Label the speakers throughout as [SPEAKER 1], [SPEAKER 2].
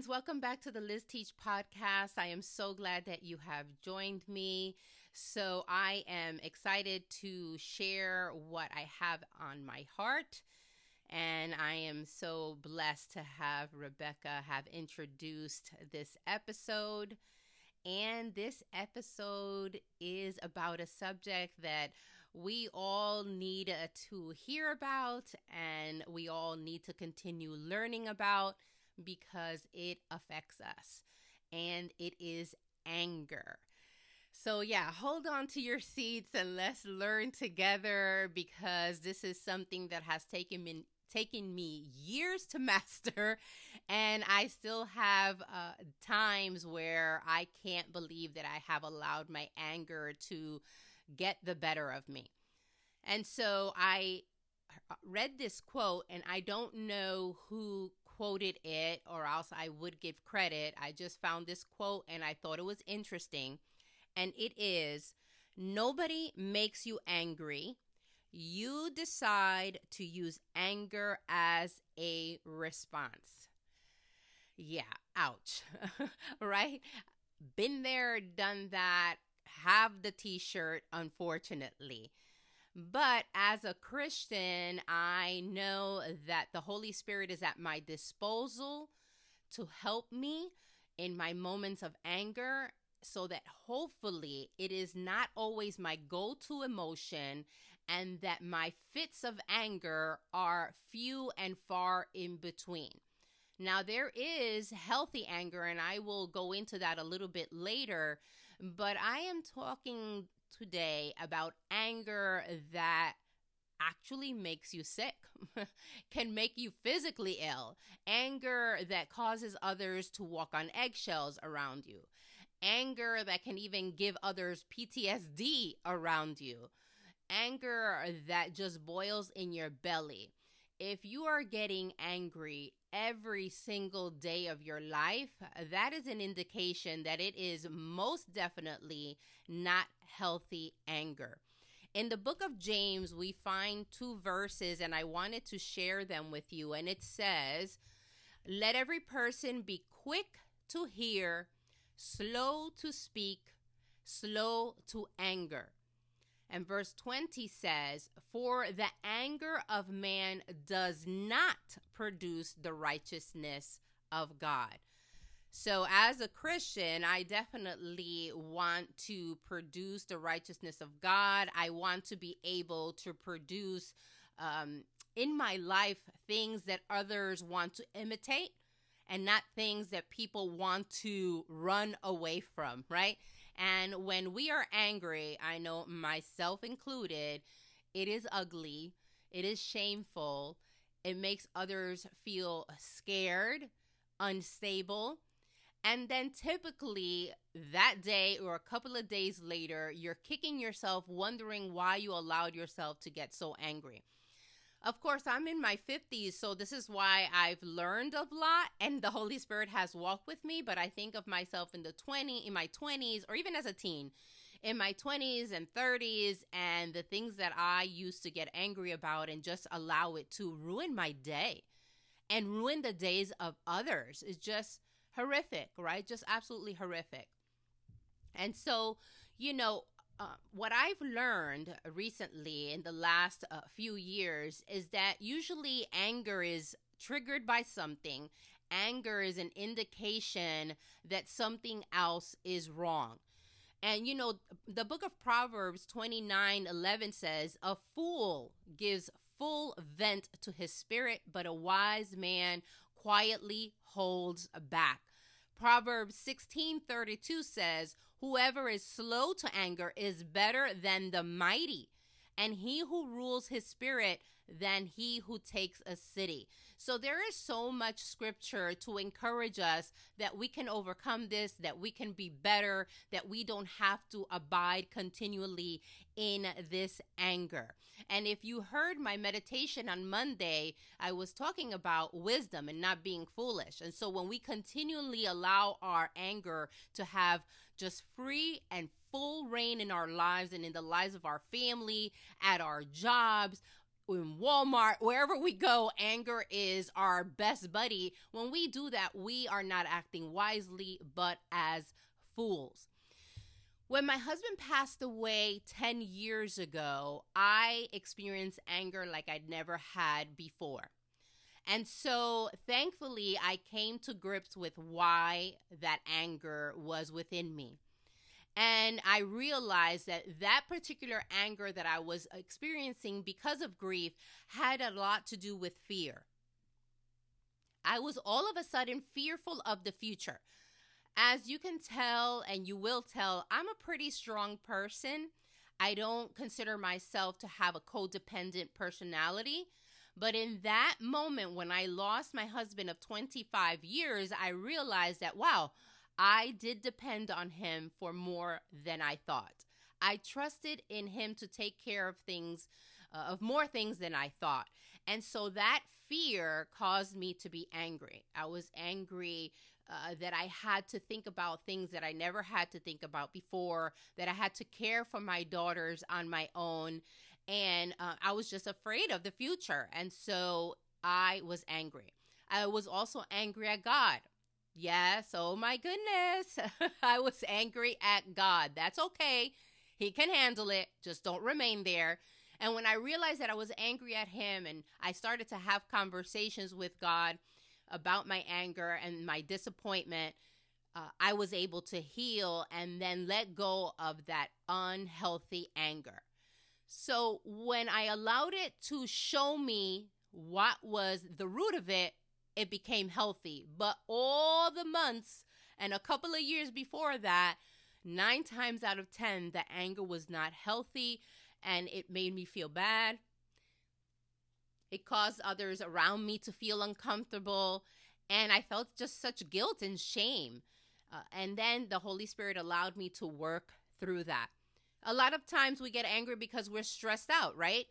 [SPEAKER 1] Friends. Welcome back to the Liz Teach podcast. I am so glad that you have joined me. So, I am excited to share what I have on my heart. And I am so blessed to have Rebecca have introduced this episode. And this episode is about a subject that we all need uh, to hear about and we all need to continue learning about because it affects us, and it is anger. So, yeah, hold on to your seats and let's learn together because this is something that has taken me taken me years to master and i still have uh, times where i can't believe that i have allowed my anger to get the better of me and so i read this quote and i don't know who quoted it, or else I would give credit. I just found this quote and I thought it was interesting. And it is Nobody makes you angry. You decide to use anger as a response. Yeah, ouch. right? Been there, done that, have the t shirt, unfortunately. But as a Christian, I know that the Holy Spirit is at my disposal to help me in my moments of anger so that hopefully it is not always my go to emotion and that my fits of anger are few and far in between. Now, there is healthy anger, and I will go into that a little bit later, but I am talking today about anger that actually makes you sick, can make you physically ill, anger that causes others to walk on eggshells around you, anger that can even give others PTSD around you, anger that just boils in your belly. If you are getting angry every single day of your life, that is an indication that it is most definitely not healthy anger. In the book of James, we find two verses, and I wanted to share them with you. And it says, Let every person be quick to hear, slow to speak, slow to anger. And verse 20 says, For the anger of man does not produce the righteousness of God. So, as a Christian, I definitely want to produce the righteousness of God. I want to be able to produce um, in my life things that others want to imitate and not things that people want to run away from, right? And when we are angry, I know myself included, it is ugly, it is shameful, it makes others feel scared, unstable. And then typically that day or a couple of days later, you're kicking yourself, wondering why you allowed yourself to get so angry. Of course, I'm in my 50s, so this is why I've learned a lot and the Holy Spirit has walked with me, but I think of myself in the 20 in my 20s or even as a teen, in my 20s and 30s and the things that I used to get angry about and just allow it to ruin my day and ruin the days of others is just horrific, right? Just absolutely horrific. And so, you know, uh, what I've learned recently in the last uh, few years is that usually anger is triggered by something. Anger is an indication that something else is wrong. And you know, the book of Proverbs 29 11 says, A fool gives full vent to his spirit, but a wise man quietly holds back. Proverbs 16:32 says, "Whoever is slow to anger is better than the mighty, and he who rules his spirit than he who takes a city." So there is so much scripture to encourage us that we can overcome this, that we can be better, that we don't have to abide continually in this anger. And if you heard my meditation on Monday, I was talking about wisdom and not being foolish. And so when we continually allow our anger to have just free and full reign in our lives and in the lives of our family, at our jobs, in Walmart, wherever we go, anger is our best buddy. When we do that, we are not acting wisely, but as fools. When my husband passed away 10 years ago, I experienced anger like I'd never had before. And so thankfully, I came to grips with why that anger was within me. And I realized that that particular anger that I was experiencing because of grief had a lot to do with fear. I was all of a sudden fearful of the future. As you can tell, and you will tell, I'm a pretty strong person. I don't consider myself to have a codependent personality. But in that moment, when I lost my husband of 25 years, I realized that, wow, I did depend on him for more than I thought. I trusted in him to take care of things, uh, of more things than I thought. And so that fear caused me to be angry. I was angry uh, that I had to think about things that I never had to think about before, that I had to care for my daughters on my own. And uh, I was just afraid of the future. And so I was angry. I was also angry at God. Yes, oh my goodness. I was angry at God. That's okay. He can handle it. Just don't remain there. And when I realized that I was angry at him and I started to have conversations with God about my anger and my disappointment, uh, I was able to heal and then let go of that unhealthy anger. So when I allowed it to show me what was the root of it, it became healthy. But all the months and a couple of years before that, nine times out of 10, the anger was not healthy and it made me feel bad. It caused others around me to feel uncomfortable. And I felt just such guilt and shame. Uh, and then the Holy Spirit allowed me to work through that. A lot of times we get angry because we're stressed out, right?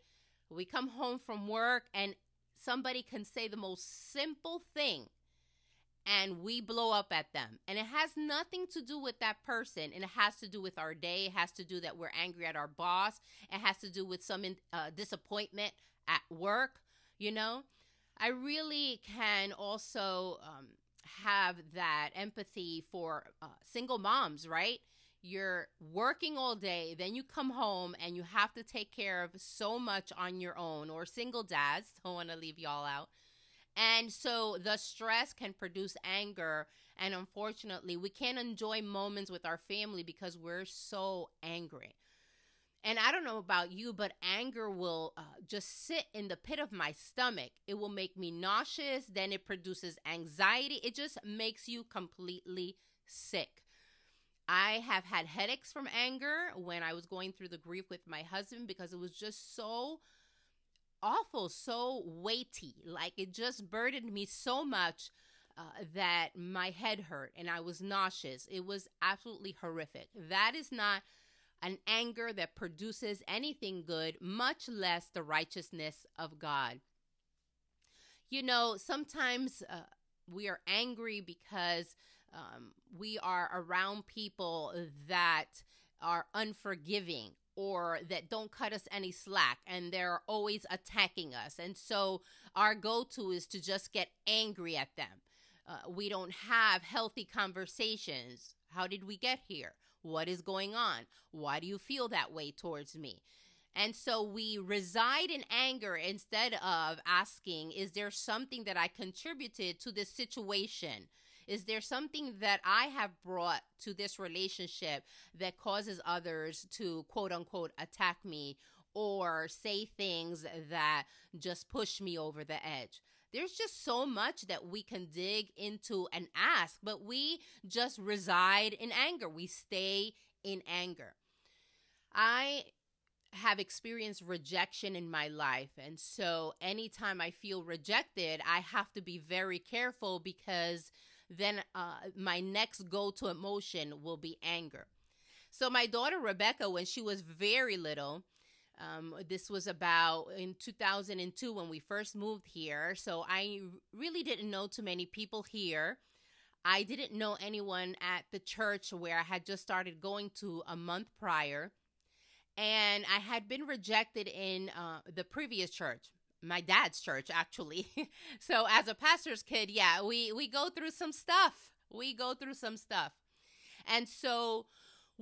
[SPEAKER 1] We come home from work and somebody can say the most simple thing and we blow up at them. And it has nothing to do with that person. And it has to do with our day. It has to do that we're angry at our boss. It has to do with some uh, disappointment at work, you know? I really can also um, have that empathy for uh, single moms, right? you're working all day, then you come home and you have to take care of so much on your own, or single dads, don't want to leave y'all out. And so the stress can produce anger. And unfortunately, we can't enjoy moments with our family because we're so angry. And I don't know about you, but anger will uh, just sit in the pit of my stomach. It will make me nauseous. Then it produces anxiety. It just makes you completely sick. I have had headaches from anger when I was going through the grief with my husband because it was just so awful, so weighty. Like it just burdened me so much uh, that my head hurt and I was nauseous. It was absolutely horrific. That is not an anger that produces anything good, much less the righteousness of God. You know, sometimes uh, we are angry because um, we are around people that are unforgiving or that don't cut us any slack and they're always attacking us. And so our go to is to just get angry at them. Uh, we don't have healthy conversations. How did we get here? What is going on? Why do you feel that way towards me? And so we reside in anger instead of asking, is there something that I contributed to this situation? Is there something that I have brought to this relationship that causes others to quote unquote attack me or say things that just push me over the edge? There's just so much that we can dig into and ask, but we just reside in anger. We stay in anger. I have experienced rejection in my life. And so anytime I feel rejected, I have to be very careful because then uh, my next go to emotion will be anger. So, my daughter Rebecca, when she was very little, um, this was about in 2002 when we first moved here. So, I really didn't know too many people here. I didn't know anyone at the church where I had just started going to a month prior. and I had been rejected in uh, the previous church, my dad's church, actually. so as a pastor's kid, yeah, we we go through some stuff. We go through some stuff, and so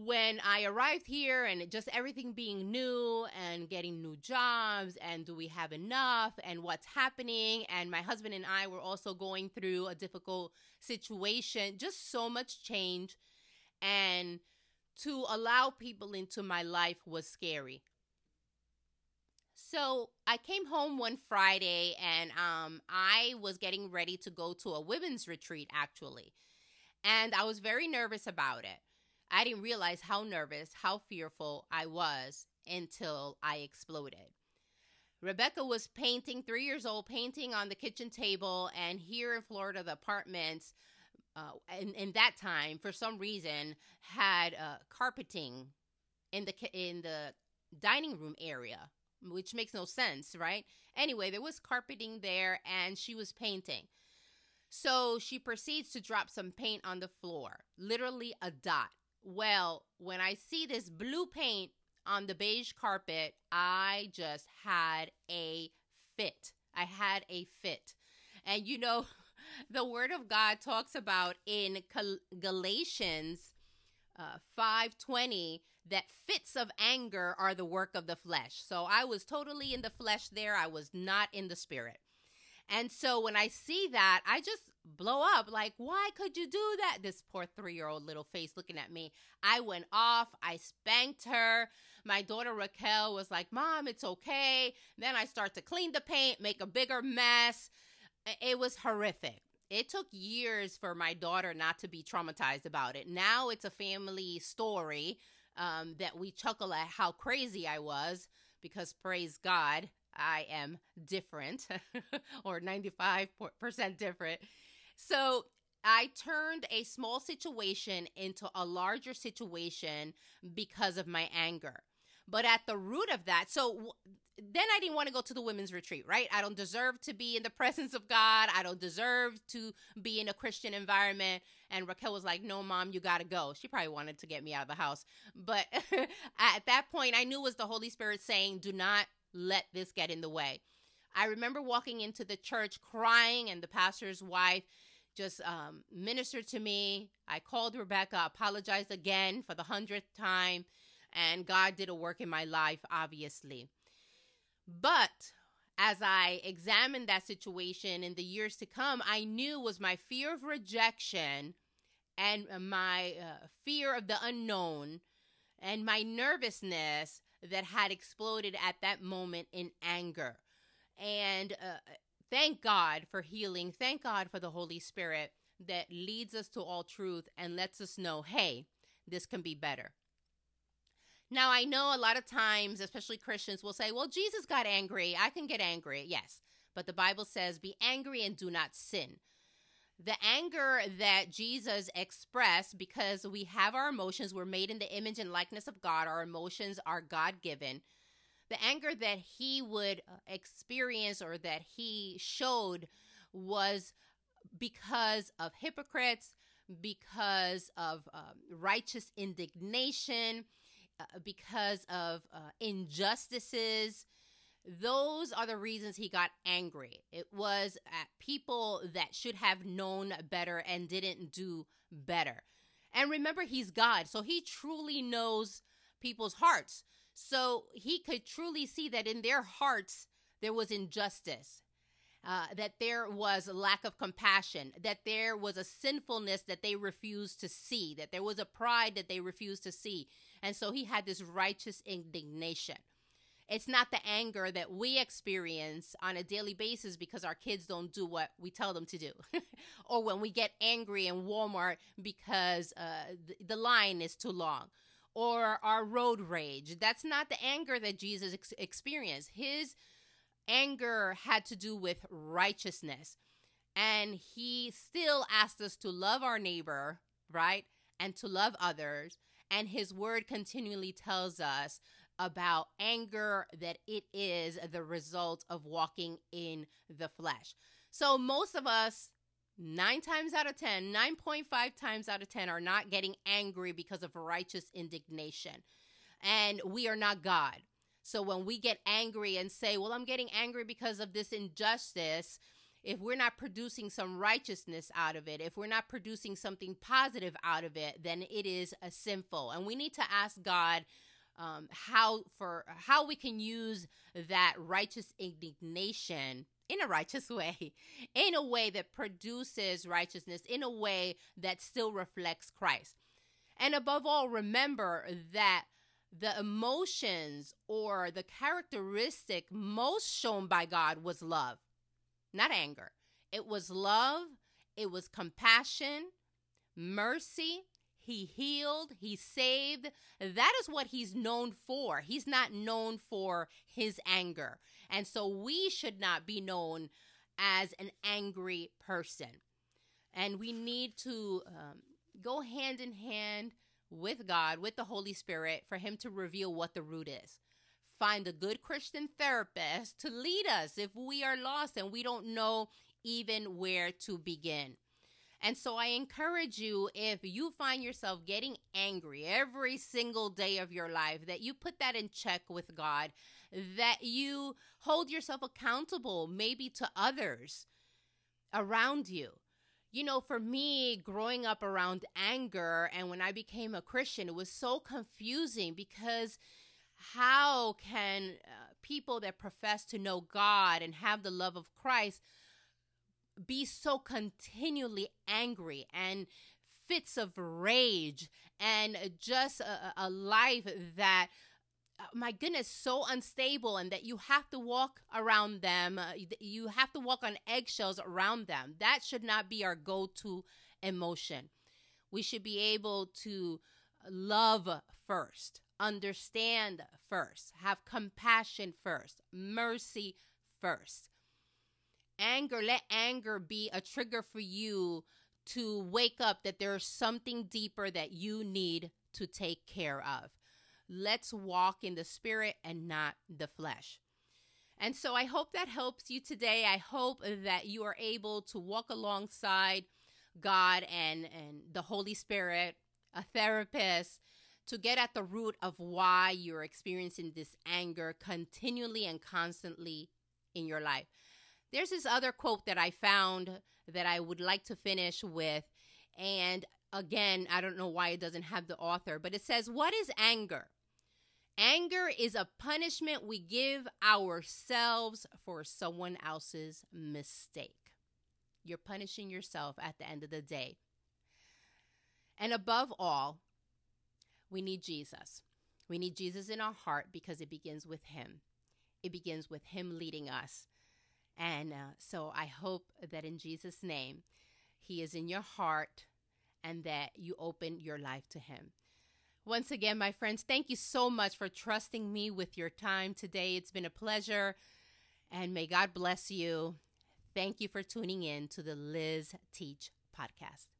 [SPEAKER 1] when I arrived here and just everything being new and getting new jobs and do we have enough and what's happening. And my husband and I were also going through a difficult situation just so much change. And to allow people into my life was scary. So I came home one Friday and um, I was getting ready to go to a women's retreat actually. And I was very nervous about it I didn't realize how nervous, how fearful I was until I exploded. Rebecca was painting, three years old, painting on the kitchen table. And here in Florida, the apartments, uh, in, in that time, for some reason, had uh, carpeting in the in the dining room area, which makes no sense, right? Anyway, there was carpeting there, and she was painting. So she proceeds to drop some paint on the floor, literally a dot. Well, when I see this blue paint on the beige carpet, I just had a fit. I had a fit. And you know, the word of God talks about in Galatians uh, 5:20 that fits of anger are the work of the flesh. So I was totally in the flesh there. I was not in the spirit. And so when I see that, I just blow up. Like, why could you do that? This poor three year old little face looking at me. I went off. I spanked her. My daughter Raquel was like, Mom, it's okay. Then I start to clean the paint, make a bigger mess. It was horrific. It took years for my daughter not to be traumatized about it. Now it's a family story um, that we chuckle at how crazy I was because praise God, I am different or 95% different. So I turned a small situation into a larger situation because of my anger. But at the root of that, so then I didn't want to go to the women's retreat, right? I don't deserve to be in the presence of God. I don't deserve to be in a Christian environment. And Raquel was like, No, mom, you got to go. She probably wanted to get me out of the house. But at that point, I knew it was the Holy Spirit saying, Do not let this get in the way. I remember walking into the church crying, and the pastor's wife just um, ministered to me. I called Rebecca, apologized again for the hundredth time, and God did a work in my life, obviously. But as I examined that situation in the years to come, I knew was my fear of rejection and my uh, fear of the unknown and my nervousness that had exploded at that moment in anger. And uh, thank God for healing. Thank God for the Holy Spirit that leads us to all truth and lets us know, hey, this can be better. Now, I know a lot of times, especially Christians, will say, well, Jesus got angry. I can get angry. Yes. But the Bible says, be angry and do not sin. The anger that Jesus expressed, because we have our emotions, we're made in the image and likeness of God, our emotions are God given the anger that he would uh, experience or that he showed was because of hypocrites, because of um, righteous indignation, uh, because of uh, injustices. Those are the reasons he got angry. It was at people that should have known better and didn't do better. And remember, he's God, so he truly knows people's hearts. So he could truly see that in their hearts there was injustice, uh, that there was lack of compassion, that there was a sinfulness that they refused to see, that there was a pride that they refused to see. And so he had this righteous indignation. It's not the anger that we experience on a daily basis because our kids don't do what we tell them to do. or when we get angry in Walmart because uh, the line is too long or our road rage. That's not the anger that Jesus ex- experienced. His anger had to do with righteousness. And he still asked us to love our neighbor, right? And to love others. And his word continually tells us about anger that it is the result of walking in the flesh. So most of us nine times out of 10, 9.5 times out of 10 are not getting angry because of righteous indignation. and we are not God. So when we get angry and say, Well, I'm getting angry because of this injustice, if we're not producing some righteousness out of it, if we're not producing something positive out of it, then it is a sinful. And we need to ask God um, how for how we can use that righteous indignation in a righteous way, in a way that produces righteousness, in a way that still reflects Christ. And above all, remember that the emotions or the characteristic most shown by God was love, not anger. It was love, it was compassion, mercy. He healed, he saved. That is what he's known for. He's not known for his anger. And so we should not be known as an angry person. And we need to um, go hand in hand with God, with the Holy Spirit, for Him to reveal what the root is. Find a good Christian therapist to lead us if we are lost and we don't know even where to begin. And so I encourage you if you find yourself getting angry every single day of your life, that you put that in check with God, that you hold yourself accountable, maybe to others around you. You know, for me, growing up around anger and when I became a Christian, it was so confusing because how can uh, people that profess to know God and have the love of Christ be so continually angry and fits of rage and just a, a life that uh, my goodness, so unstable, and that you have to walk around them. Uh, you have to walk on eggshells around them. That should not be our go to emotion. We should be able to love first, understand first, have compassion first, mercy first. Anger, let anger be a trigger for you to wake up that there's something deeper that you need to take care of. Let's walk in the spirit and not the flesh. And so I hope that helps you today. I hope that you are able to walk alongside God and, and the Holy Spirit, a therapist, to get at the root of why you're experiencing this anger continually and constantly in your life. There's this other quote that I found that I would like to finish with. And again, I don't know why it doesn't have the author, but it says, What is anger? Anger is a punishment we give ourselves for someone else's mistake. You're punishing yourself at the end of the day. And above all, we need Jesus. We need Jesus in our heart because it begins with Him. It begins with Him leading us. And uh, so I hope that in Jesus' name, He is in your heart and that you open your life to Him. Once again, my friends, thank you so much for trusting me with your time today. It's been a pleasure, and may God bless you. Thank you for tuning in to the Liz Teach podcast.